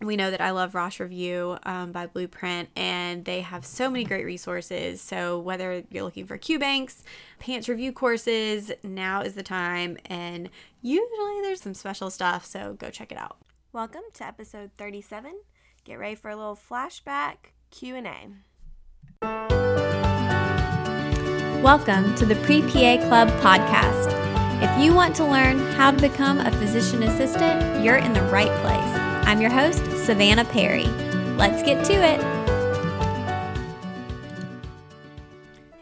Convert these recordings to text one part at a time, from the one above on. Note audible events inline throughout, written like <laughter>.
we know that I love Rosh Review um, by Blueprint, and they have so many great resources. So, whether you're looking for Q banks, PANCE review courses, now is the time. And usually there's some special stuff, so go check it out. Welcome to episode 37. Get ready for a little flashback Q&A. Welcome to the Pre-PA Club podcast. If you want to learn how to become a physician assistant, you're in the right place. I'm your host, Savannah Perry. Let's get to it.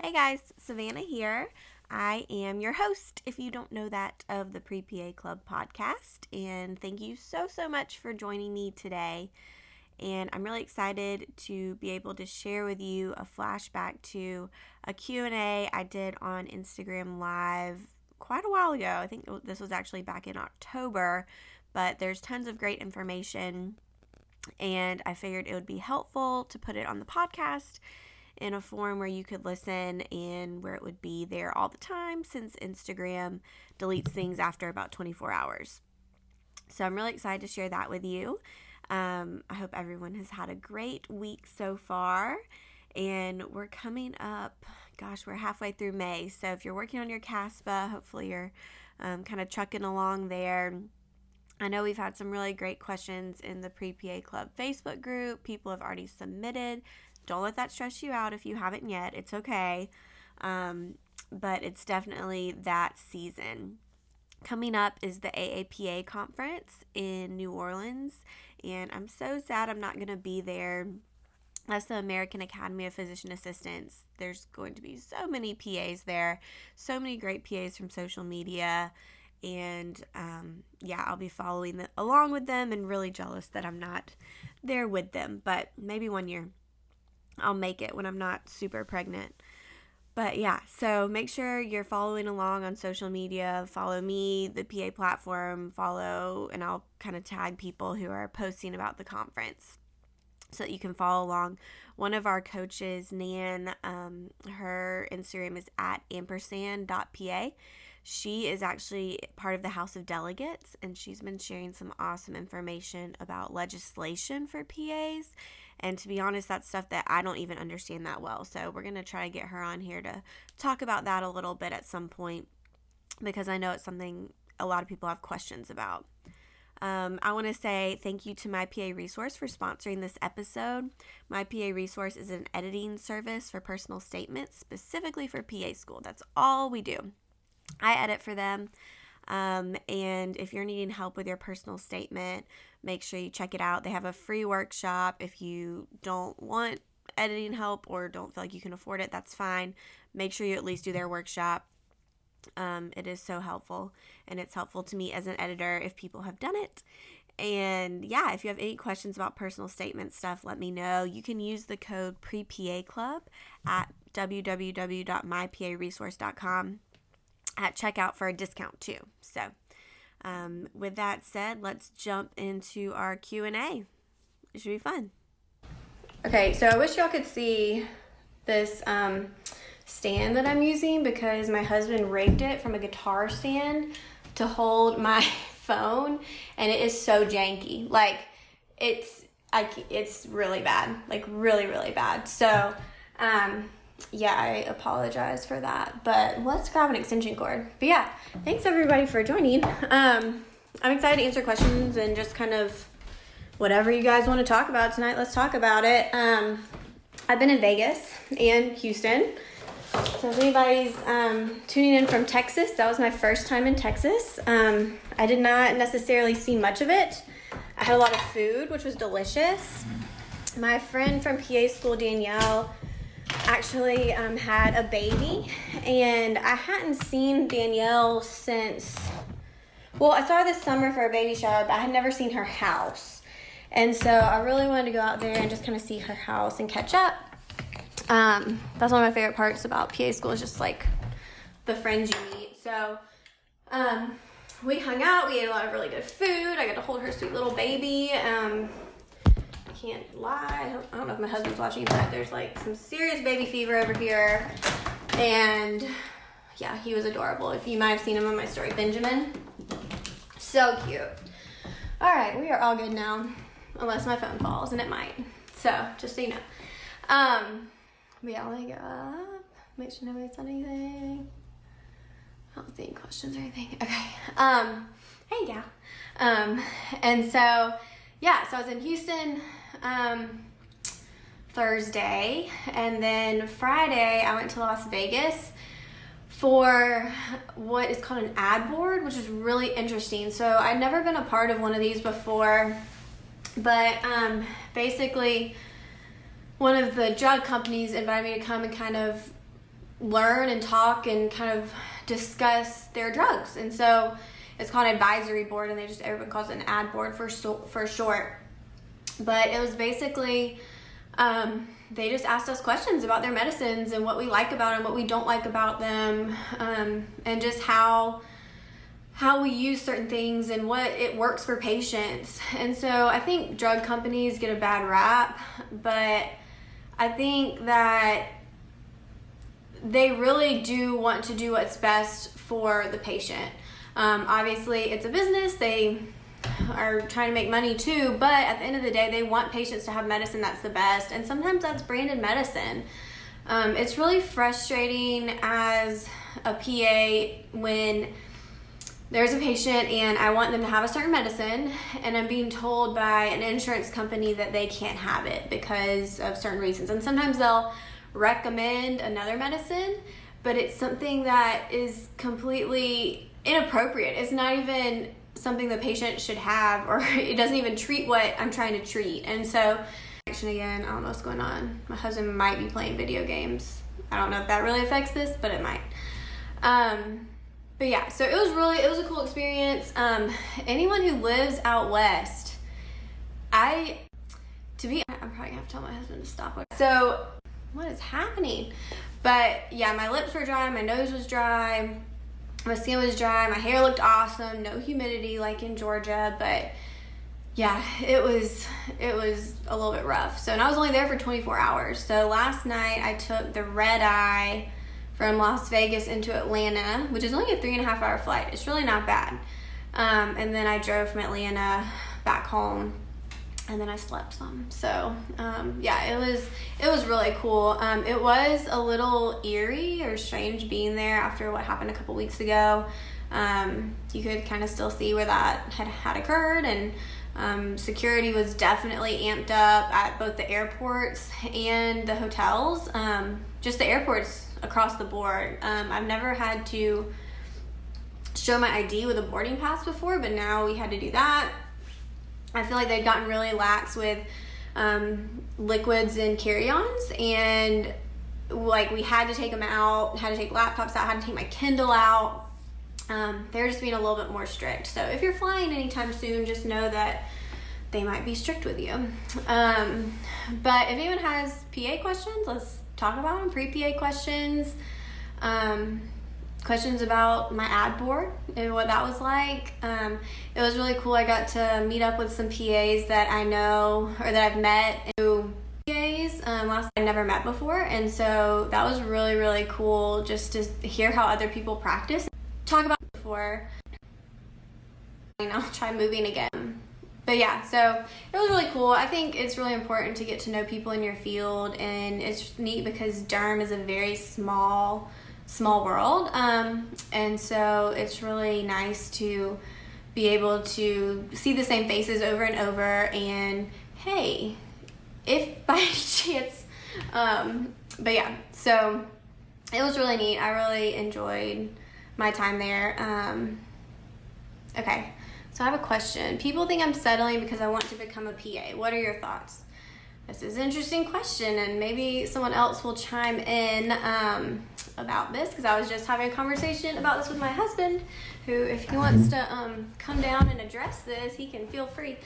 Hey guys, Savannah here. I am your host, if you don't know that, of the Pre PA Club podcast. And thank you so, so much for joining me today. And I'm really excited to be able to share with you a flashback to a Q&A I did on Instagram Live quite a while ago. I think this was actually back in October but there's tons of great information and I figured it would be helpful to put it on the podcast in a form where you could listen and where it would be there all the time since Instagram deletes things after about 24 hours. So I'm really excited to share that with you. Um, I hope everyone has had a great week so far. And we're coming up, gosh, we're halfway through May. So if you're working on your CASPA, hopefully you're um, kind of trucking along there I know we've had some really great questions in the Pre PA Club Facebook group. People have already submitted. Don't let that stress you out if you haven't yet. It's okay. Um, but it's definitely that season. Coming up is the AAPA conference in New Orleans, and I'm so sad I'm not going to be there. That's the American Academy of Physician Assistants. There's going to be so many PAs there, so many great PAs from social media and um, yeah, I'll be following the, along with them and really jealous that I'm not there with them. But maybe one year I'll make it when I'm not super pregnant. But yeah, so make sure you're following along on social media. Follow me, the PA platform, follow, and I'll kind of tag people who are posting about the conference so that you can follow along. One of our coaches, Nan, um, her Instagram is at ampersand.pa she is actually part of the House of Delegates, and she's been sharing some awesome information about legislation for PAs. And to be honest, that's stuff that I don't even understand that well. So we're going to try to get her on here to talk about that a little bit at some point because I know it's something a lot of people have questions about. Um, I want to say thank you to My PA Resource for sponsoring this episode. My PA Resource is an editing service for personal statements specifically for PA school. That's all we do. I edit for them. Um, and if you're needing help with your personal statement, make sure you check it out. They have a free workshop. If you don't want editing help or don't feel like you can afford it, that's fine. Make sure you at least do their workshop. Um, it is so helpful, and it's helpful to me as an editor if people have done it. And yeah, if you have any questions about personal statement stuff, let me know. You can use the code PREPA Club at www.myparesource.com at checkout for a discount too. So, um, with that said, let's jump into our Q and A. It should be fun. Okay, so I wish y'all could see this um, stand that I'm using because my husband rigged it from a guitar stand to hold my <laughs> phone, and it is so janky. Like it's like it's really bad, like really really bad. So. Um, yeah, I apologize for that. But let's grab an extension cord. But yeah, thanks everybody for joining. Um, I'm excited to answer questions and just kind of whatever you guys want to talk about tonight. Let's talk about it. Um, I've been in Vegas and Houston. So if anybody's um, tuning in from Texas, that was my first time in Texas. Um, I did not necessarily see much of it. I had a lot of food, which was delicious. My friend from PA school, Danielle, actually um, had a baby, and I hadn't seen Danielle since. Well, I saw her this summer for a baby shower, but I had never seen her house. And so I really wanted to go out there and just kind of see her house and catch up. Um, that's one of my favorite parts about PA school is just like the friends you meet. So um, we hung out. We ate a lot of really good food. I got to hold her sweet little baby. Um, I can't lie. I don't, know if my husband's watching, but there's like some serious baby fever over here. And yeah, he was adorable. If you might have seen him on my story, Benjamin. So cute. All right, we are all good now, unless my phone falls, and it might. So just so you know. Um, but yeah, let me up. Make sure nobody's said anything. I don't see any questions or anything. Okay. Um, hey, gal. Um, and so, yeah, so I was in Houston um, Thursday, and then Friday I went to Las Vegas for what is called an ad board, which is really interesting. So I'd never been a part of one of these before, but um, basically one of the drug companies invited me to come and kind of learn and talk and kind of discuss their drugs. And so it's called an advisory board, and they just everyone calls it an ad board for so, for short. But it was basically um, they just asked us questions about their medicines and what we like about them, what we don't like about them, um, and just how how we use certain things and what it works for patients. And so I think drug companies get a bad rap, but I think that they really do want to do what's best for the patient. Um, obviously, it's a business. They are trying to make money too, but at the end of the day, they want patients to have medicine that's the best, and sometimes that's branded medicine. Um, it's really frustrating as a PA when there's a patient and I want them to have a certain medicine, and I'm being told by an insurance company that they can't have it because of certain reasons. And sometimes they'll recommend another medicine, but it's something that is completely inappropriate. It's not even something the patient should have, or <laughs> it doesn't even treat what I'm trying to treat. And so, action again, I don't know what's going on. My husband might be playing video games. I don't know if that really affects this, but it might. Um, but yeah, so it was really it was a cool experience. Um, anyone who lives out west, I to be I'm probably gonna have to tell my husband to stop. So what is happening? But yeah, my lips were dry, my nose was dry, my skin was dry, my hair looked awesome, no humidity like in Georgia, but yeah, it was it was a little bit rough. So and I was only there for 24 hours. So last night I took the red eye from Las Vegas into Atlanta, which is only a three and a half hour flight. It's really not bad. Um, and then I drove from Atlanta back home, and then I slept some. So um, yeah, it was it was really cool. Um, it was a little eerie or strange being there after what happened a couple weeks ago. Um, you could kind of still see where that had had occurred and. Um, security was definitely amped up at both the airports and the hotels. Um, just the airports across the board. Um, I've never had to show my ID with a boarding pass before, but now we had to do that. I feel like they'd gotten really lax with um, liquids and carry-ons, and like we had to take them out, had to take laptops out, had to take my Kindle out. Um, they're just being a little bit more strict. So if you're flying anytime soon, just know that they might be strict with you. Um, but if anyone has PA questions, let's talk about them. Pre PA questions, um, questions about my ad board and what that was like. Um, it was really cool. I got to meet up with some PAs that I know or that I've met who PAs um, last I never met before, and so that was really really cool just to hear how other people practice. Talk about before. I'll try moving again but yeah, so it was really cool. I think it's really important to get to know people in your field, and it's neat because Derm is a very small, small world, um, and so it's really nice to be able to see the same faces over and over. And hey, if <laughs> by chance, um, but yeah, so it was really neat. I really enjoyed my time there. Um, okay, so I have a question. People think I'm settling because I want to become a PA. What are your thoughts? This is an interesting question, and maybe someone else will chime in um, about this because I was just having a conversation about this with my husband, who, if he wants to um, come down and address this, he can feel free.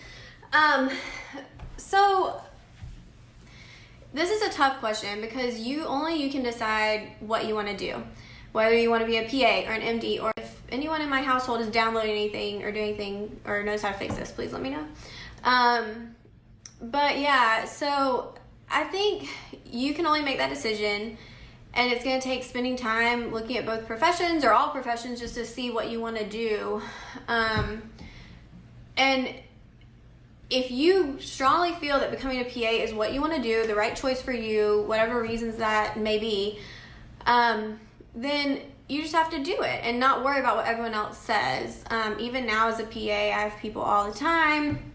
Um, so this is a tough question because you only you can decide what you want to do. Whether you want to be a PA or an MD or if anyone in my household is downloading anything or doing anything or knows how to fix this please let me know. Um, but yeah so I think you can only make that decision and it's going to take spending time looking at both professions or all professions just to see what you want to do um, and if you strongly feel that becoming a PA is what you want to do, the right choice for you, whatever reasons that may be, um, then you just have to do it and not worry about what everyone else says. Um, even now, as a PA, I have people all the time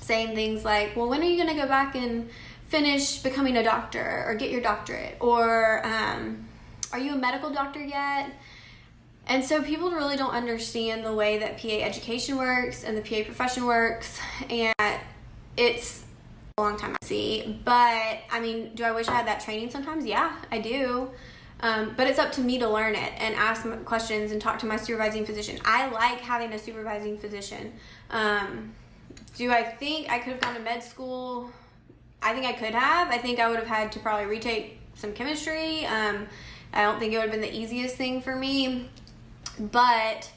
saying things like, Well, when are you going to go back and finish becoming a doctor or get your doctorate? Or, um, Are you a medical doctor yet? And so people really don't understand the way that PA education works and the PA profession works, and it's a long time I see. But I mean, do I wish I had that training sometimes? Yeah, I do. Um, but it's up to me to learn it and ask questions and talk to my supervising physician. I like having a supervising physician. Um, do I think I could have gone to med school? I think I could have. I think I would have had to probably retake some chemistry. Um, I don't think it would have been the easiest thing for me. But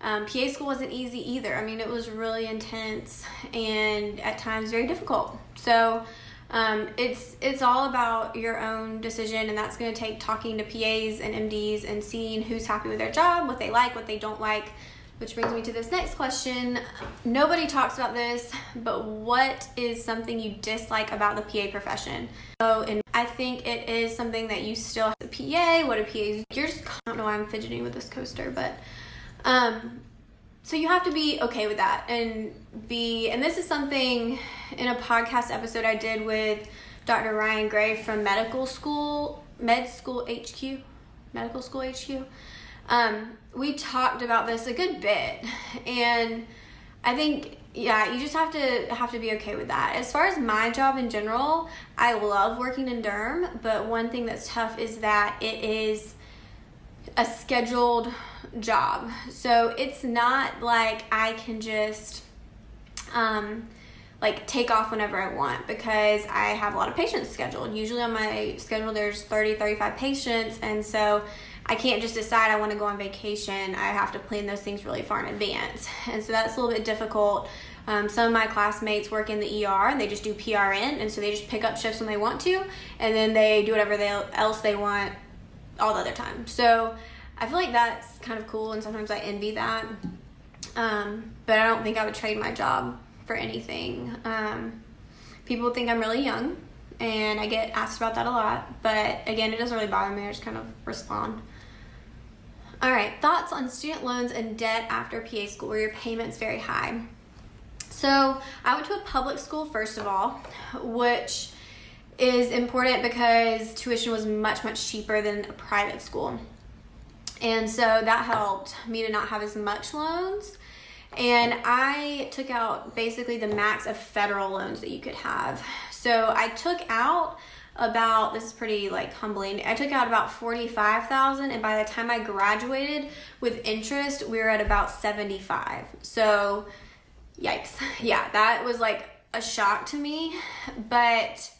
um, PA school wasn't easy either. I mean, it was really intense and at times very difficult. So um, it's it's all about your own decision, and that's going to take talking to PAs and MDs and seeing who's happy with their job, what they like, what they don't like. Which brings me to this next question. Nobody talks about this, but what is something you dislike about the PA profession? So, and I think it is something that you still have a PA. What a PA is, you're just, I don't know why I'm fidgeting with this coaster, but um, so you have to be okay with that and be, and this is something in a podcast episode I did with Dr. Ryan Gray from Medical School, Med School HQ, Medical School HQ um, we talked about this a good bit, and I think yeah, you just have to have to be okay with that. As far as my job in general, I love working in derm, but one thing that's tough is that it is a scheduled job. So it's not like I can just um like take off whenever I want because I have a lot of patients scheduled. Usually on my schedule there's 30 35 patients and so I can't just decide I want to go on vacation. I have to plan those things really far in advance. And so that's a little bit difficult. Um, some of my classmates work in the ER and they just do PRN, and so they just pick up shifts when they want to, and then they do whatever they, else they want all the other time. So I feel like that's kind of cool, and sometimes I envy that. Um, but I don't think I would trade my job for anything. Um, people think I'm really young, and I get asked about that a lot. But again, it doesn't really bother me. I just kind of respond. All right, thoughts on student loans and debt after PA school where your payment's very high. So, I went to a public school first of all, which is important because tuition was much, much cheaper than a private school. And so that helped me to not have as much loans. And I took out basically the max of federal loans that you could have. So I took out about this is pretty like humbling. I took out about 45,000 and by the time I graduated with interest, we were at about 75. So yikes. <laughs> Yeah, that was like a shock to me, but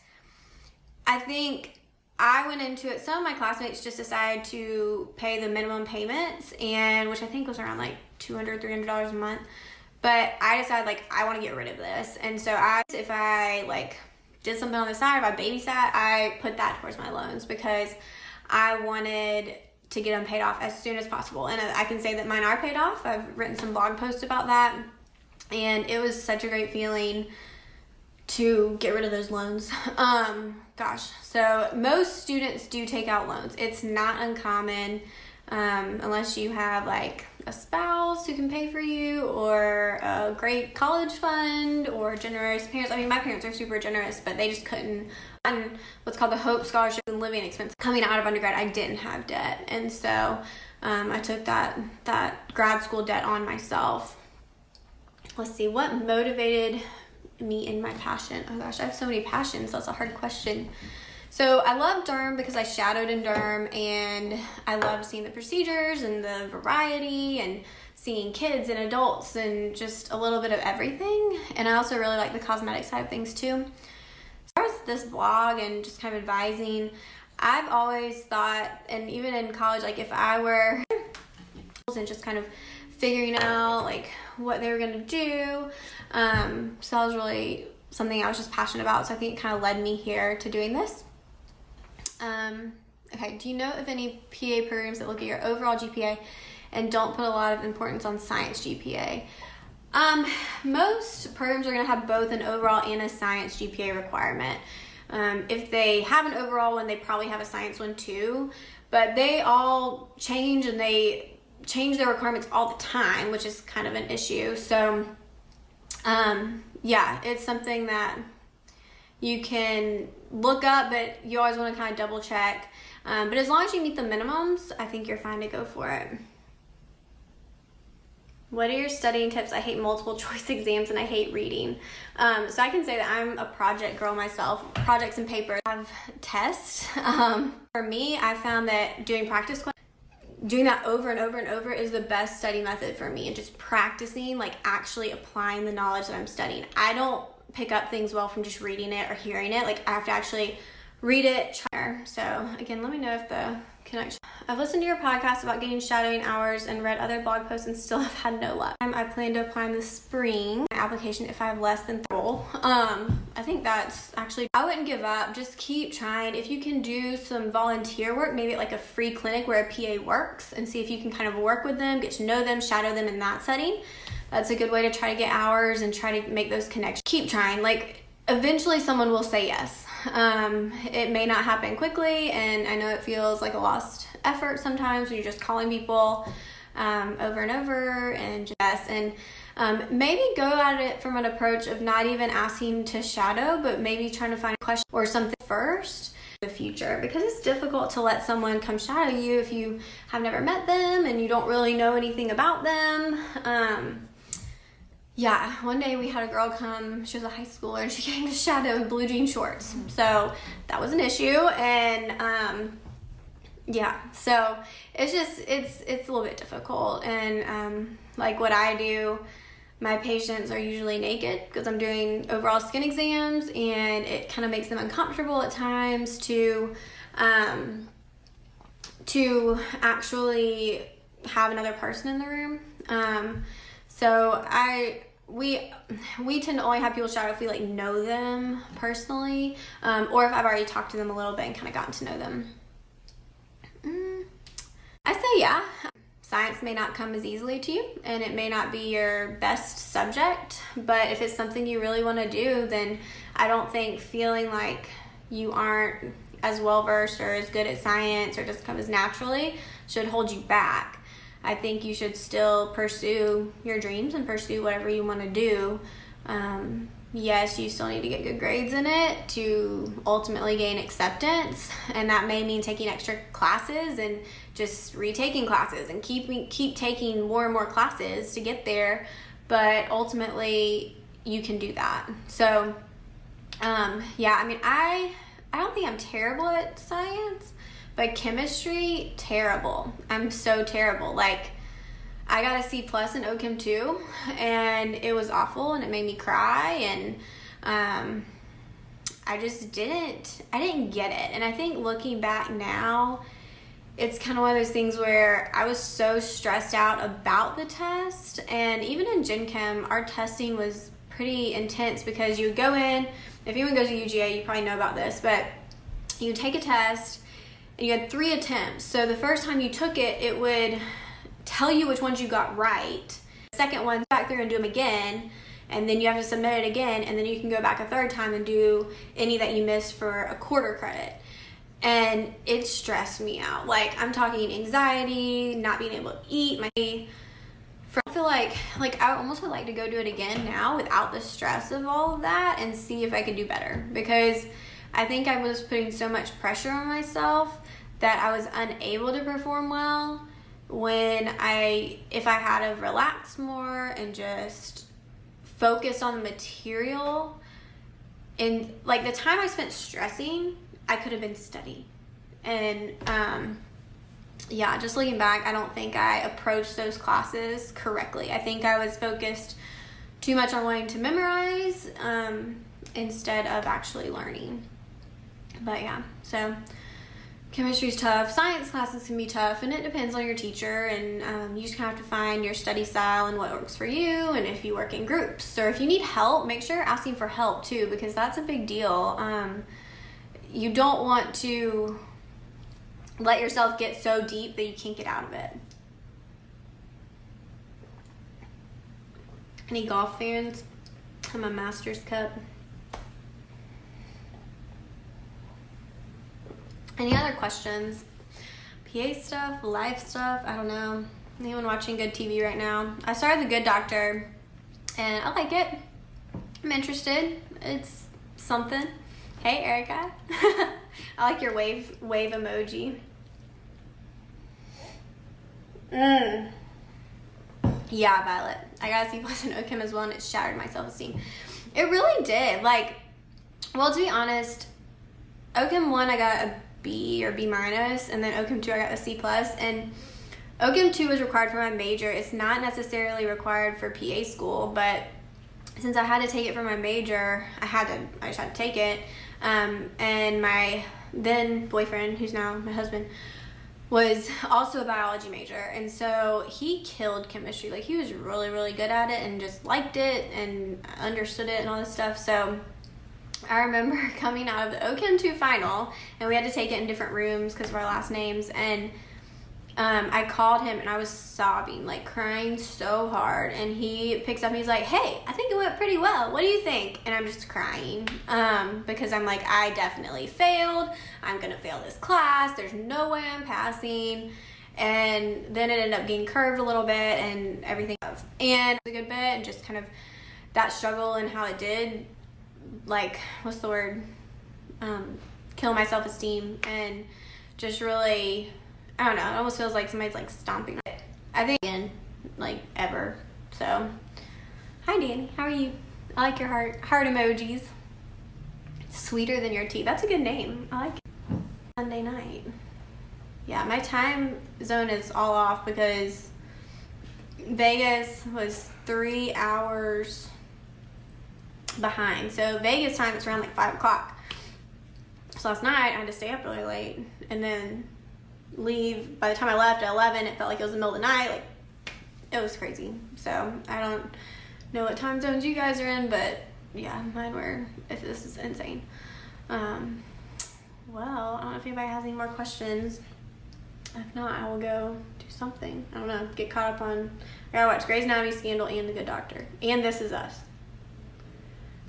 I think I went into it. Some of my classmates just decided to pay the minimum payments, and which I think was around like $200, $300 a month. But I decided like I want to get rid of this, and so I, if I like did something on the side, if I babysat, I put that towards my loans because I wanted to get them paid off as soon as possible. And I can say that mine are paid off. I've written some blog posts about that. And it was such a great feeling to get rid of those loans. <laughs> Um, gosh, so most students do take out loans. It's not uncommon um, unless you have like a spouse who can pay for you or a great college fund or generous parents. I mean, my parents are super generous, but they just couldn't. And what's called the Hope Scholarship and living expense. Coming out of undergrad, I didn't have debt, and so um, I took that that grad school debt on myself. Let's see what motivated me in my passion. Oh gosh, I have so many passions. That's a hard question. So I love derm because I shadowed in derm and I loved seeing the procedures and the variety and seeing kids and adults and just a little bit of everything. And I also really like the cosmetic side of things too. As far as this blog and just kind of advising, I've always thought, and even in college, like if I were <laughs> and just kind of figuring out like what they were gonna do. Um, so that was really something I was just passionate about. So I think it kind of led me here to doing this. Um, okay, do you know of any PA programs that look at your overall GPA and don't put a lot of importance on science GPA? Um, most programs are going to have both an overall and a science GPA requirement. Um, if they have an overall one, they probably have a science one too. But they all change and they change their requirements all the time, which is kind of an issue. So, um, yeah, it's something that you can look up, but you always want to kind of double check. Um, but as long as you meet the minimums, I think you're fine to go for it. What are your studying tips? I hate multiple <laughs> choice exams and I hate reading. Um, so I can say that I'm a project girl myself. Projects and papers have tests. <laughs> Um, for me, I found that doing practice doing that over and over and over is the best study method for me and just practicing like actually applying the knowledge that I'm studying. I don't pick up things well from just reading it or hearing it. Like I have to actually read it. So again, let me know if the connection. I've listened to your podcast about getting shadowing hours and read other blog posts and still <laughs> have had no luck. I plan to apply in the spring application if I have less than full. Um, I think that's actually I wouldn't give up. Just keep trying. If you can do some volunteer work, maybe like a free clinic where a PA works, and see if you can kind of work with them, get to know them, shadow them in that setting. That's a good way to try to get hours and try to make those connections. Keep trying. Like eventually, someone will say yes. Um, it may not happen quickly, and I know it feels like a lost effort sometimes when you're just calling people um, over and over and just and um, maybe go at it from an approach of not even asking to shadow, but maybe trying to find a question or something first the future because it's difficult to let someone come shadow you if you have never met them and you don't really know anything about them. Um, yeah, one day we had a girl come, she was a high schooler, and she came to shadow in blue jean shorts. So that was an issue. And um, yeah, so it's just, it's, it's a little bit difficult. And um, like what I do, my patients are usually naked because I'm doing overall skin exams and it kind of makes them uncomfortable at times to um, to actually have another person in the room. Um, so I we we tend to only have people shadow if we like know them personally, um, or if I've already talked to them a little bit and kind of gotten to know them. Mm, I say yeah. Science may not come as easily to you, and it may not be your best subject. But if it's something you really want to do, then I don't think feeling like you aren't as well versed or as good at science or doesn't come as naturally should hold you back. I think you should still pursue your dreams and pursue whatever you want to do. Um, yes, you still need to get good grades in it to ultimately gain acceptance, and that may mean taking extra classes and just retaking classes and keep keep taking more and more classes to get there. But ultimately, you can do that. So, um, yeah, I mean, I I don't think I'm terrible at science. But chemistry, terrible. I'm so terrible. Like, I got a C plus in OChem 2, and it was awful, and it made me cry, and um, I just didn't, I didn't get it. And I think looking back now, it's kind of one of those things where I was so stressed out about the test, and even in Gen Chem, our testing was pretty intense because you would go in. If anyone goes to UGA, you probably know about this, but you take a test and you had three attempts. So the first time you took it, it would tell you which ones you got right. Second one, back there and do them again, and then you have to submit it again, and then you can go back a third time and do any that you missed for a quarter credit. And it stressed me out. Like I'm talking anxiety, not being able to eat, my I feel like like I almost would like to go do it again now without the stress of all of that and see if I could do better because I think I was putting so much pressure on myself that I was unable to perform well when I if I had to relax more and just focus on the material and like the time I spent stressing, I could have been studying. And um yeah, just looking back, I don't think I approached those classes correctly. I think I was focused too much on wanting to memorize um, instead of actually learning. But yeah, so chemistry's tough. Science classes can be tough, and it depends on your teacher. And um, you just kind of have to find your study style and what works for you. And if you work in groups, or if you need help, make sure you're asking for help too, because that's a big deal. Um, you don't want to let yourself get so deep that you can't get out of it. Any golf fans? I'm a Masters Cup. Any other questions? PA stuff, life stuff, I don't know. Anyone watching good TV right now? I started The Good Doctor and I like it. I'm interested. It's something. Hey Erica. <laughs> I like your wave wave emoji. Mm. Yeah, Violet. I got C plus in OChem as well, and it shattered my self esteem. It really did. Like, well, to be honest, OChem one I got a B or B minus, and then OChem two I got a C plus, and OChem two is required for my major. It's not necessarily required for PA school, but since I had to take it for my major, I had to. I just had to take it. Um, and my then boyfriend, who's now my husband, was also a biology major and so he killed chemistry like he was really really good at it and just liked it and understood it and all this stuff so i remember <laughs> coming out of the ochem 2 final and we had to take it in different rooms because of our last names and um, I called him and I was sobbing, like crying so hard. And he picks up and he's like, Hey, I think it went pretty well. What do you think? And I'm just crying um, because I'm like, I definitely failed. I'm to fail this class. There's no way I'm passing. And then it ended up getting curved a little bit and everything. And a good bit and just kind of that struggle and how it did, like, what's the word? Um, kill my self esteem and just really I don't know. It almost feels like somebody's like stomping. It. I think again, like ever. So, hi Danny, how are you? I like your heart heart emojis. Sweeter than your tea. That's a good name. I like it. Sunday night. Yeah, my time zone is all off because Vegas was three hours behind. So Vegas time it's around like five o'clock. So last night I had to stay up really late, and then leave. By the time I left at 11, it felt like it was the middle of the night. Like, it was crazy. So, I don't know what time zones you guys are in, but yeah, mine were, if this is insane. Um, well, I don't know if anybody has any more questions. If not, I will go do something. I don't know, get caught up on. I gotta watch Grey's Anatomy, Scandal, and The Good Doctor. And This Is Us.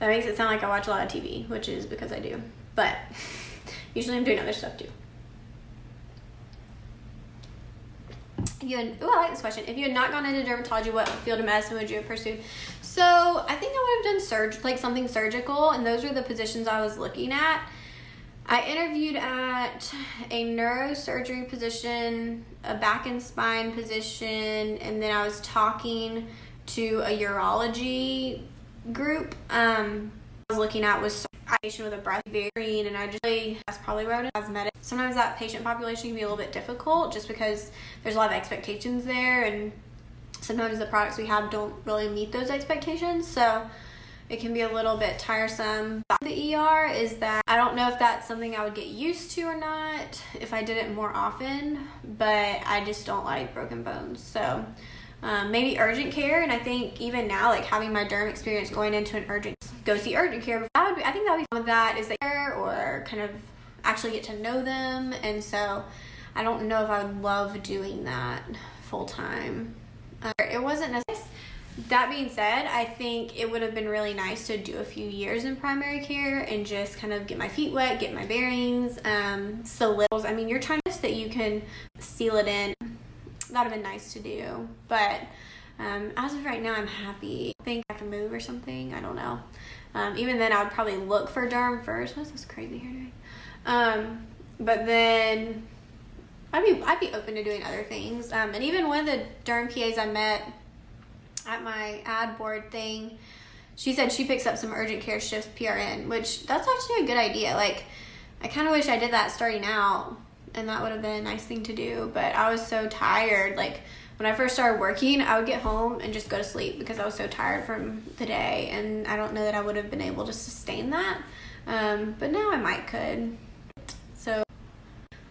That makes it sound like I watch a lot of TV, which is because I do. But <laughs> usually I'm doing other stuff too. if you had, oh, I like this question. If you had not gone into dermatology, what field of medicine would you have pursued? So I think I would have done surg, like something surgical, and those were the positions I was looking at. I interviewed at a neurosurgery position, a back and spine position, and then I was talking to a urology group. Um, I was looking at was patient with a breast green and I just really, that's probably where I would cosmetic. Sometimes that patient population can be a little bit difficult just because there's a lot of expectations there and sometimes the products we have don't really meet those expectations. So it can be a little bit tiresome. The ER is that I don't know if that's something I would get used to or not if I did it more often, but I just don't like broken bones. So um, maybe urgent care, and I think even now, like having my derm experience going into an urgent, go see urgent care. That would be, I think that would be some of that is there or kind of actually get to know them, and so I don't know if I would love doing that full time. Uh, it wasn't necessary. That being said, I think it would have been really nice to do a few years in primary care and just kind of get my feet wet, get my bearings, um, solids. I mean, you're trying to that you can seal it in that would have been nice to do. But Um, as of right now, I'm happy. I think I can move or something. I don't know. Um, even then, I would probably look for derm first. What's this crazy hair doing? Um, but then I'd be I'd be open to doing other things. Um, and even one of the derm PAs I met at my ad board thing, she said she picks up some urgent care shifts PRN, which that's actually a good idea. Like, I kind of wish I did that starting out, and that would have been a nice thing to do. But I was so tired. Like when I first started working, I would get home and just go to sleep because I was so tired from the day, and I don't know that I would have been able to sustain that. Um, but now I might could. So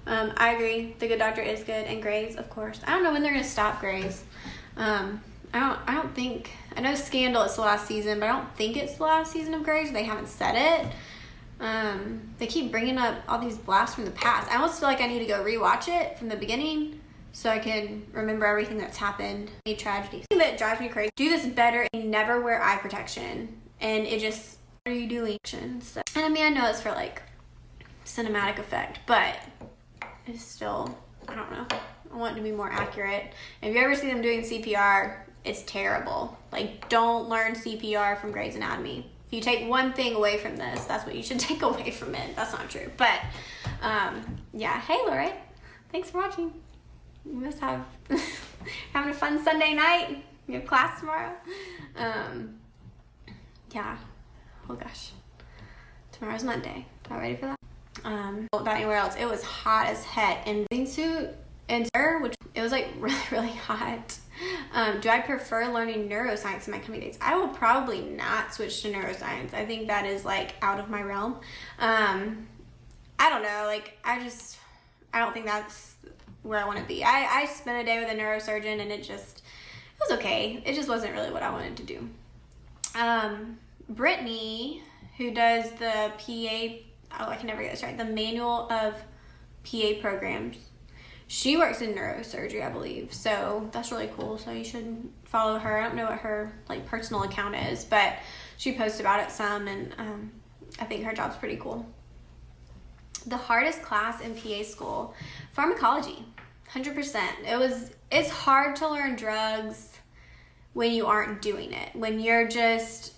um, I agree. The Good Doctor is good, and Grey's, of course. I don't know when they're gonna stop Grey's. Um, I don't. I don't think. I know Scandal is the last season, but I don't think it's the last season of Grey's. They haven't said it. Um, they keep bringing up all these blasts from the past. I almost feel like I need to go rewatch it from the beginning so I can remember everything that's happened. Any tragedies that drives me crazy. Do this better and never wear eye protection. And it just what are you doing? So, and I mean I know it's for like cinematic effect, but it's still I don't know. I want it to be more accurate. If you ever see them doing CPR, it's terrible. Like don't learn CPR from Grey's Anatomy if you take one thing away from this, that's what you should <laughs> take away from it. That's not true. But um, yeah, hey Lori, thanks for watching. You must have <laughs> having a fun Sunday night. You have class tomorrow. Um, yeah. Oh gosh. Tomorrow's Monday. All ready for that? Um, about anywhere else, it was hot as heck. And bathing suit and which it was like <laughs> really really hot. Um, do I prefer learning neuroscience in my coming days? I will probably not switch to neuroscience. I think that is like out of my realm. Um, I don't know. Like, I just, I don't think that's where I want to be. I, I spent a day with a neurosurgeon and it just, it was okay. It just wasn't really what I wanted to do. Um, Brittany, who does the PA, oh, I can never get this right, the manual of PA programs she works in neurosurgery, I believe. So that's really cool. So you should follow her. I don't know what her like personal account is, but she posts about it some, and um, I think her job's pretty cool. The hardest class in PA school, pharmacology, hundred percent. It was. It's hard to learn drugs when you aren't doing it. When you're just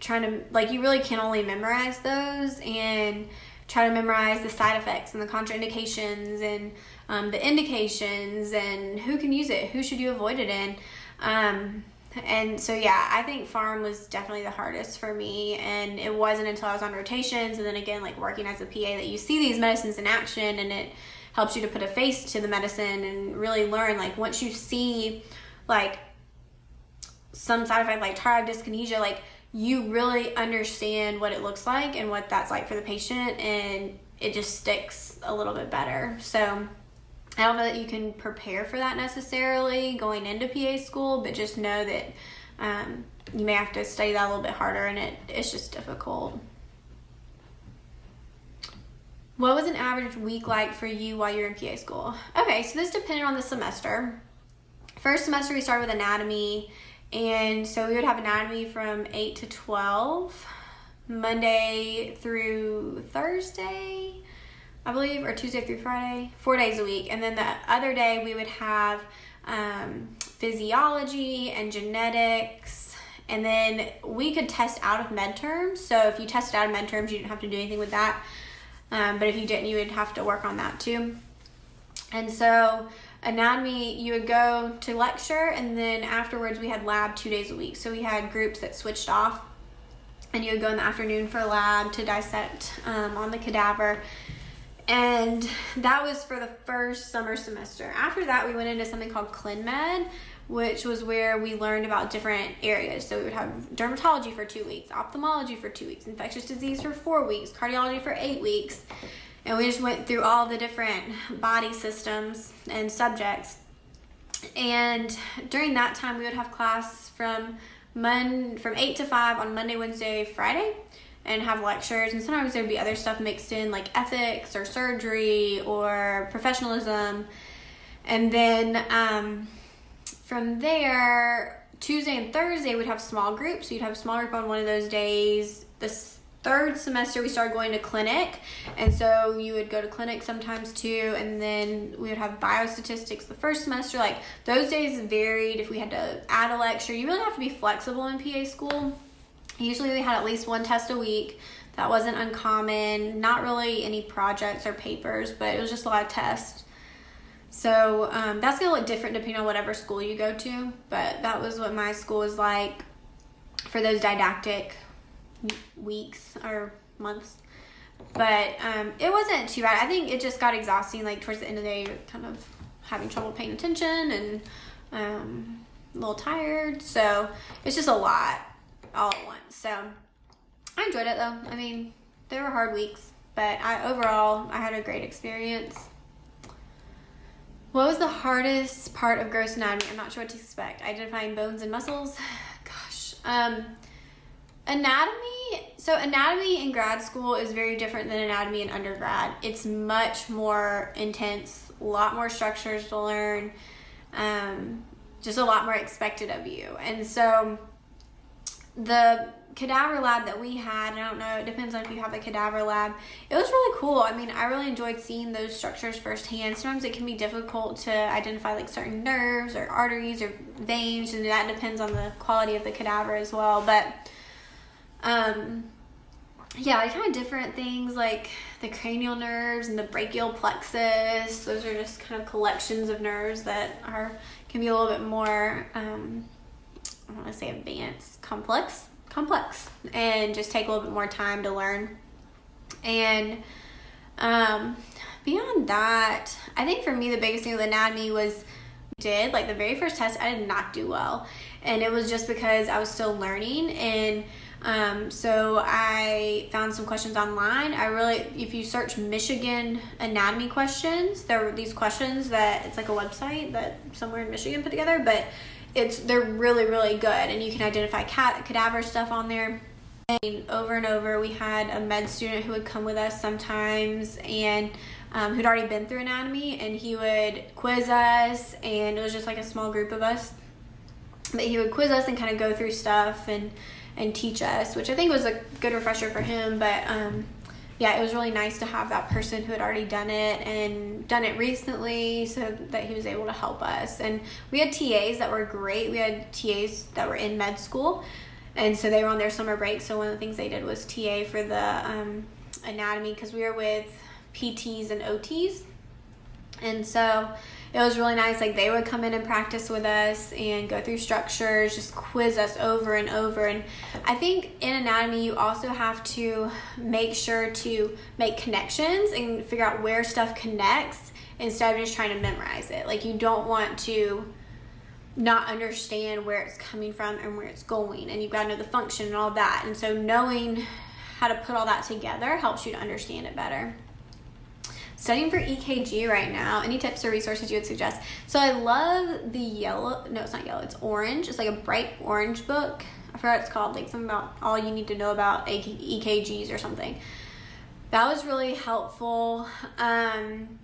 trying to like, you really can only memorize those and try to memorize the side effects and the contraindications and um, the indications and who can use it, who should you avoid it in. Um, and so, yeah, I think pharm was definitely the hardest for me. And it wasn't until I was on rotations and then again, like working as a PA, that you see these medicines in action and it helps you to put a face to the medicine and really learn. Like, once you see, like, some side effect like tardive dyskinesia, like, you really understand what it looks like and what that's like for the patient, and it just sticks a little bit better. So, I don't know that you can prepare for that necessarily going into PA school, but just know that um, you may have to study that a little bit harder and it, it's just difficult. What was an average week like for you while you're in PA school? Okay, so this depended on the semester. First semester, we started with anatomy, and so we would have anatomy from 8 to 12, Monday through Thursday I believe, or Tuesday through Friday, four days a week. And then the other day we would have um, physiology and genetics. And then we could test out of med terms. So if you tested out of med terms, you didn't have to do anything with that. Um, but if you didn't, you would have to work on that too. And so anatomy, you would go to lecture, and then afterwards we had lab two days a week. So we had groups that switched off, and you would go in the afternoon for lab to dissect um, on the cadaver and that was for the first summer semester. After that, we went into something called ClinMed, which was where we learned about different areas. So we would have dermatology for two weeks, ophthalmology for two weeks, infectious disease for four weeks, cardiology for eight weeks. And we just went through all the different body systems and subjects. And during that time, we would have class from Mon- from 8 to 5 on Monday, Wednesday, Friday and have lectures. And sometimes there'd be other stuff mixed in like ethics or surgery or professionalism. And then um, from there tuesday and thursday we'd have small groups. So you'd have a small group on one of those days this third semester we started going to clinic and so you would go to clinic sometimes too and then we would have biostatistics the first semester like those days varied. If we had to add a lecture you really have to be flexible in pa school. Usually we had at least one test a week. That wasn't uncommon not really any projects or papers but it was just a lot of tests. So um, that's gonna look different depending on whatever school you go to but that was what my school was like for those didactic weeks or months. But um, it wasn't too bad. I think it just got exhausting. Like towards the end of the day, kind of having trouble paying attention and um, a little tired. So it's just a lot all at once. So I enjoyed it though. I mean, there were hard weeks, but I overall I had a great experience. What was the hardest part of gross anatomy? I'm not sure what to expect. Identifying bones and muscles. <sighs> Gosh. Um, Anatomy, so anatomy in grad school is very different than anatomy in undergrad. It's much more intense, a lot more structures to learn, um, just a lot more expected of you. And so the cadaver lab that we had, I don't know, it depends on if you have a cadaver lab. It was really cool. I mean, I really enjoyed seeing those structures firsthand. Sometimes it can be difficult to identify like certain nerves or arteries or veins, and that depends on the quality of the cadaver as well. But um, yeah, kind of different things like the cranial nerves and the brachial plexus. Those are just kind of collections of nerves that are can be a little bit more um, I want to say advanced, complex, complex, and just take a little bit more time to learn. And um, beyond that, I think for me the biggest thing with anatomy was did like the very first test I did not do well, and it was just because I was still learning and um, so I found some questions online. I really, if you search Michigan anatomy questions, there are these questions that it's like a website that somewhere in Michigan put together, but it's they're really really good, and you can identify cat, cadaver stuff on there. And over and over, we had a med student who would come with us sometimes, and um, who'd already been through anatomy, and he would quiz us, and it was just like a small group of us. But he would quiz us and kind of go through stuff and and teach us, which I think was a good refresher for him. But um, yeah, it was really nice to have that person who had already done it and done it recently so that he was able to help us. And we had TAs that were great. We had TAs that were in med school, and so they were on their summer break. So one of the things they did was TA for the um, anatomy because we were with PTs and OTs. And so it was really nice. Like they would come in and practice with us and go through structures, just quiz us over and over. And I think in anatomy, you also have to make sure to make connections and figure out where stuff connects instead of just trying to memorize it. Like you don't want to not understand where it's coming from and where it's going, and you've got to know the function and all that. And so knowing how to put all that together helps you to understand it better studying for EKG right now. Any tips or resources you would suggest? So I love the yellow. No, it's not yellow. It's orange. It's like a bright orange book. I forgot it's called. Like something about all you need to know about EKGs or something. That was really helpful. Um,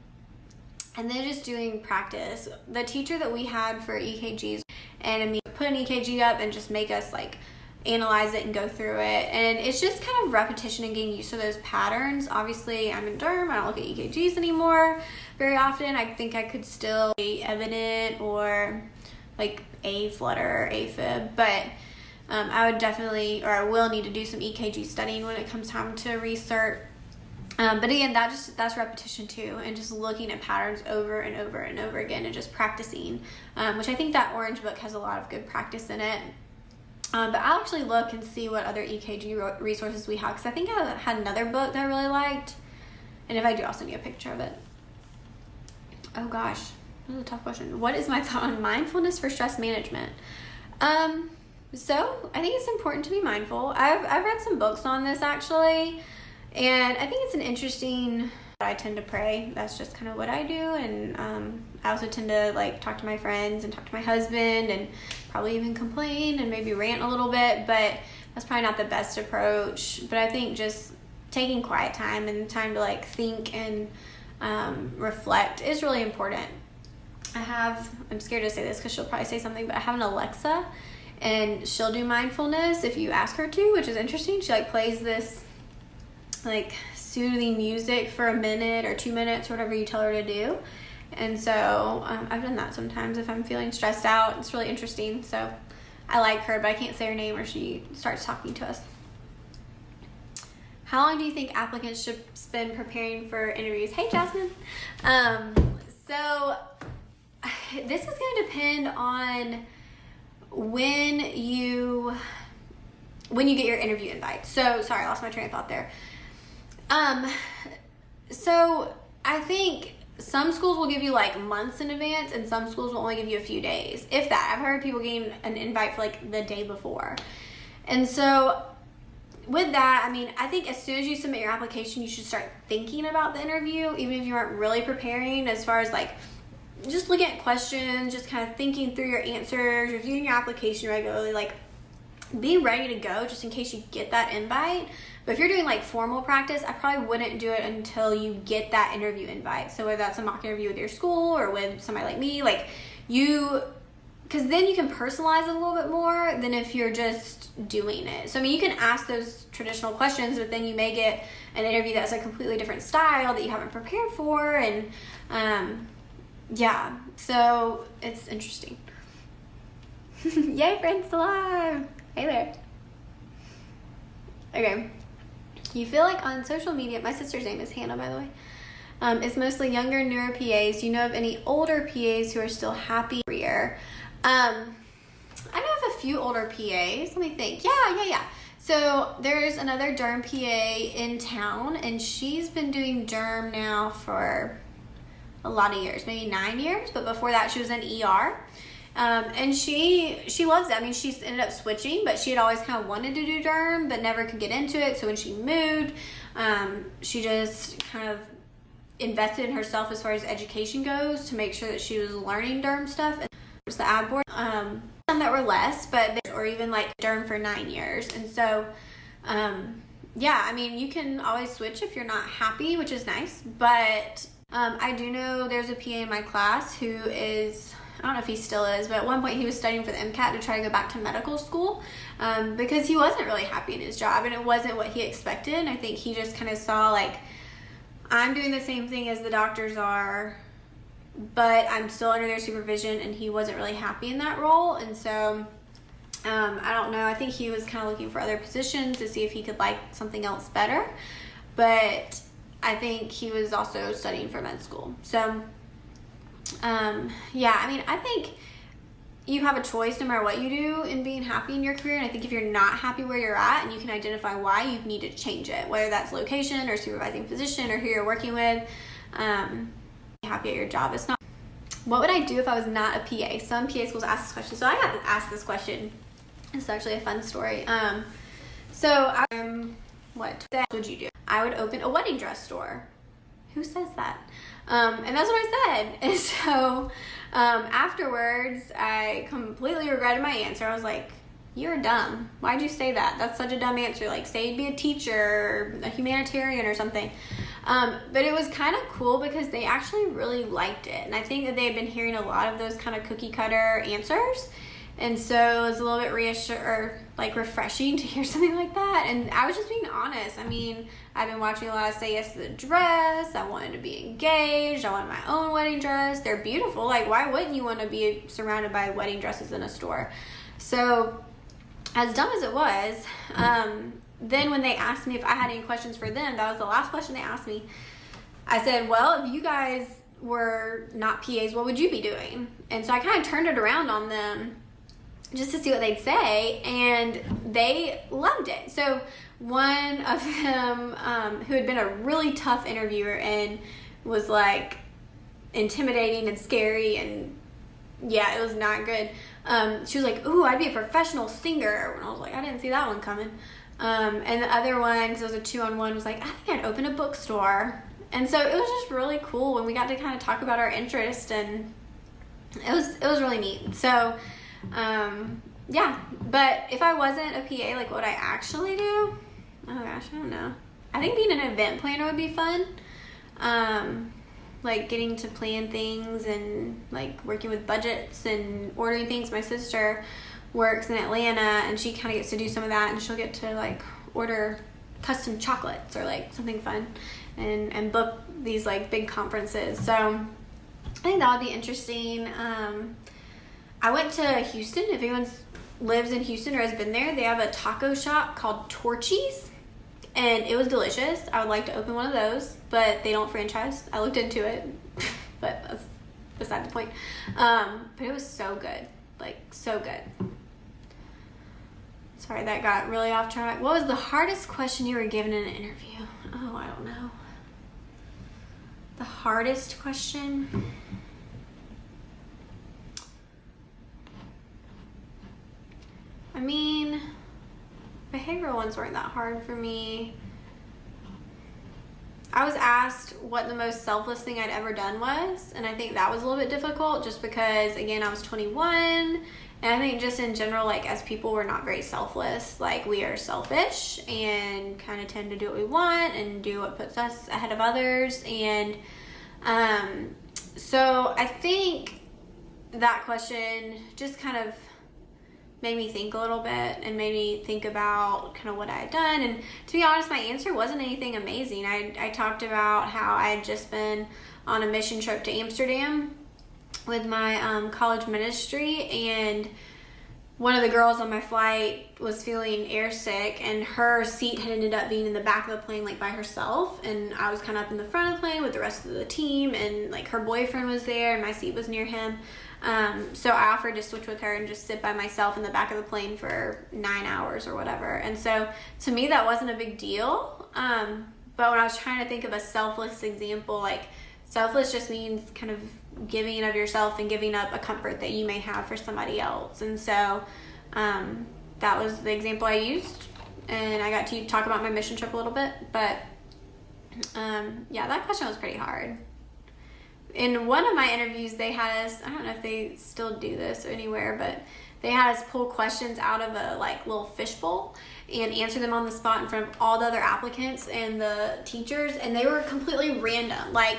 and then just doing practice. The teacher that we had for EKGs and put an EKG up and just make us like analyze it and go through it. And it's just kind of repetition and getting used to those patterns. Obviously, I'm in derm, I don't look at EKGs anymore very often. I think I could still be evident or like A flutter, or AFib, but um, I would definitely, or I will need to do some EKG studying when it comes time to research. Um, but again, that just that's repetition too, and just looking at patterns over and over and over again, and just practicing. Um, which I think that orange book has a lot of good practice in it. Um, but I'll actually look and see what other EKG resources we have because I think I had another book that I really liked. And if I do, I'll send you a picture of it. Oh gosh, this is a tough question. What is my <laughs> thought on mindfulness for stress management? Um, so I think it's important to be mindful. I've, I've read some books on this actually, and I think it's an interesting I tend to pray. That's just kind of what I do. And um, I also tend to like talk to my friends and talk to my husband and probably even complain and maybe rant a little bit. But that's probably not the best approach. But I think just taking quiet time and time to like think and um, reflect is really important. I have, I'm scared to say this because she'll probably say something, but I have an Alexa and she'll do mindfulness if you ask her to, which is interesting. She like plays this like soothing music for a minute or two minutes, or whatever you tell her to do. And so um, I've done that sometimes if I'm feeling stressed out. It's really interesting. So I like her, but I can't say her name or she starts talking to us. How long do you think applicants should spend preparing for interviews? Hey, Jasmine. Um, so <sighs> this is going to depend on when you when you get your interview invite. So sorry, I lost my train of thought there. Um, so I think some schools will give you like months in advance, and some schools will only give you a few days, if that. I've heard people getting an invite for like the day before, and so with that, I mean, I think as soon as you submit your application, you should start thinking about the interview, even if you aren't really preparing as far as like just looking at questions, just kind of thinking through your answers, reviewing your application regularly, like be ready to go just in case you get that invite. But if you're doing like formal practice, I probably wouldn't do it until you get that interview invite. So whether that's a mock interview with your school or with somebody like me, like you because then you can personalize it a little bit more than if you're just doing it. So I mean, you can ask those traditional questions, but then you may get an interview that's a completely different style that you haven't prepared for, and um, yeah, so it's interesting. <laughs> Yay, friends alive! Hey there. Okay. You feel like on social media, my sister's name is Hannah, by the way. Um, it's mostly younger, newer PAs. Do you know of any older PAs who are still happy career? Um, I know of a few older PAs. Let me think. Yeah, yeah, yeah. So there's another derm PA in town, and she's been doing derm now for a lot of years, maybe nine years. But before that, she was in ER. Um, and she she loves it. I mean, she's ended up switching, but she had always kind of wanted to do derm, but never could get into it. So when she moved, um, she just kind of invested in herself as far as education goes to make sure that she was learning derm stuff. And there's the ad board, um, some that were less, but or even like derm for nine years, and so. Um, yeah, I mean, you can always switch if you're not happy, which is nice. But um, I do know there's a PA in my class who is I don't know if he still is, but at one point he was studying for the MCAT to try to go back to medical school um, because he wasn't really happy in his job and it wasn't what he expected. And I think he just kind of saw like, I'm doing the same thing as the doctors are, but I'm still under their supervision, and he wasn't really happy in that role. And so um, I don't know. I think he was kind of looking for other positions to see if he could like something else better. But I think he was also studying for med school. So um, yeah, I mean, I think you have a choice no matter what you do in being happy in your career. And I think if you're not happy where you're at and you can identify why, you need to change it, whether that's location or supervising physician or who you're working with. Um, happy at your job. It's not. What would I do if I was not a PA? Some PA schools ask this question. So I got asked this question. It's actually a fun story. Um, so I'm what would you do? I would open a wedding dress store. Who says that? Um, and that's what I said. <laughs> And so um, afterwards, I completely regretted my answer. I was like, you're dumb. Why'd you say that? That's such a dumb answer. Like, say you'd be a teacher a humanitarian or something. Um, but it was kind of cool because they actually really liked it. And I think that they had been hearing a lot of those kind of cookie cutter answers. And so it was a little bit reassure like refreshing <laughs> to hear something like that. And I was just being honest. I mean, I've been watching a lot of Say Yes to the Dress. I wanted to be engaged. I wanted my own wedding dress. They're beautiful. Like, why wouldn't you want to be surrounded by wedding dresses in a store? So, as dumb as it was, um, then when they asked me if I had any questions for them, that was the last question they asked me. I said, Well, if you guys were not PAs, what would you be doing? And so I kind of turned it around on them just to see what they'd say, and they loved it. So one of them, um, who had been a really tough interviewer and was like intimidating and scary, and yeah, it was not good. Um, she was like, "Ooh, I'd be a professional singer," and I was like, "I didn't see that one coming." Um, and the other one, because it was a two on one, was like, "I think I'd open a bookstore." And so it was just really cool when we got to kind of talk about our interest, and it was it was really neat. So um, yeah, but if I wasn't a PA, like what I actually do, oh gosh, I don't know. I think being an event planner would be fun. Um, like getting to plan things and like working with budgets and ordering things. My sister works in Atlanta and she kind of gets to do some of that and she'll get to like order custom chocolates or like something fun and, and book these like big conferences. So I think that would be interesting. Um, I went to Houston. If anyone lives in Houston or has been there, they have a taco shop called Torchy's, and it was delicious. I would like to open one of those, but they don't franchise. I looked into it, <laughs> but that's beside the point. Um, but it was so good, like so good. Sorry, that got really off track. What was the hardest question you were given in an interview? Oh, I don't know. The hardest question? I mean, behavioral ones weren't that hard for me. I was asked what the most selfless thing I'd ever done was, and I think that was a little bit difficult just because, again, I was 21, and I think just in general, like as people, we're not very selfless. Like we are selfish and kind of tend to do what we want and do what puts us ahead of others. And um, so I think that question just kind of made me think a little bit and made me think about kind of what I had done. And to be honest, my answer wasn't anything amazing. I, I talked about how I had just been on a mission trip to Amsterdam with my um, college ministry and one of the girls on my flight was feeling airsick and her seat had ended up being in the back of the plane like by herself and i was kind of up in the front of the plane with the rest of the team and like her boyfriend was there and my seat was near him um, so I offered to switch with her and just sit by myself in the back of the plane for nine hours or whatever. And so to me, that wasn't a big deal. Um, but when I was trying to think of a selfless example, like selfless just means kind of giving of yourself and giving up a comfort that you may have for somebody else. And so um, that was the example I used. And I got to talk about my mission trip a little bit. But um, yeah, that question was pretty hard in one of my interviews, they had us, I don't know if they still do this anywhere, but they had us pull questions out of a like little fishbowl and answer them on the spot in front of all the other applicants and the teachers, and they were completely random. Like,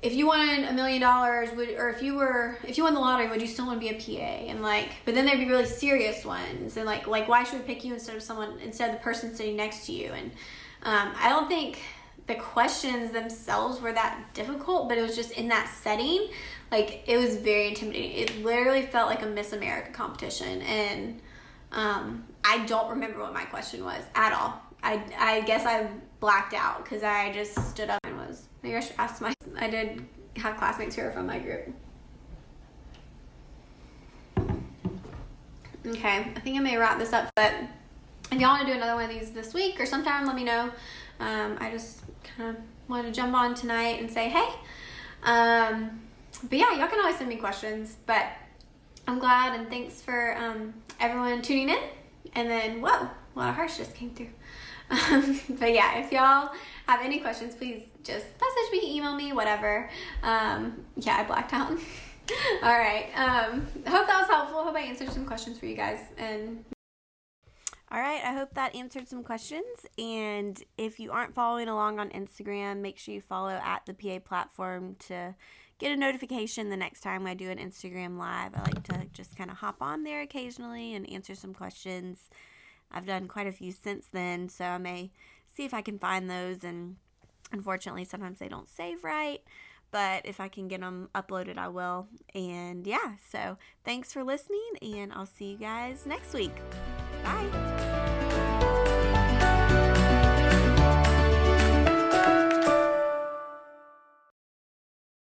if you won a million dollars, would or if you were if you won the lottery, would you still want to be a PA? And like, but then there'd be really serious ones, and like like why should we pick you instead of someone instead of the person sitting next to you? And um, I don't think the questions themselves were that difficult, but it was just in that setting, like it was very intimidating. It literally felt like a Miss America competition, and um, I don't remember what my question was at all. I, I guess I blacked out because I just stood up and was. Maybe I should ask my. <laughs> I did have classmates who were from my group. Okay, I think I may wrap this up, but if y'all want to do another one of these this week or sometime, let me know. Um, I just kind of wanted to jump on tonight and say hey. Um, but yeah, y'all can always send me questions. But I'm glad and thanks for um, everyone tuning in. And then, whoa, a lot of hearts just came through. Um, <laughs> but yeah, if y'all have any questions, please just message me, email me, whatever. Um, yeah, I blacked out. <laughs> All right. Um, hope that was helpful. Hope I answered some questions for you guys. And all right, I hope that answered some questions. And if you aren't following along on Instagram, make sure you follow at the PA platform to get a notification the next time I do an Instagram live. I like to just kind of hop on there occasionally and answer some questions. I've done quite a few since then, so I may see if I can find those. And unfortunately, sometimes they don't save right but if I can get them uploaded, I will. And yeah, so thanks for listening, and I'll see you guys next week. Bye.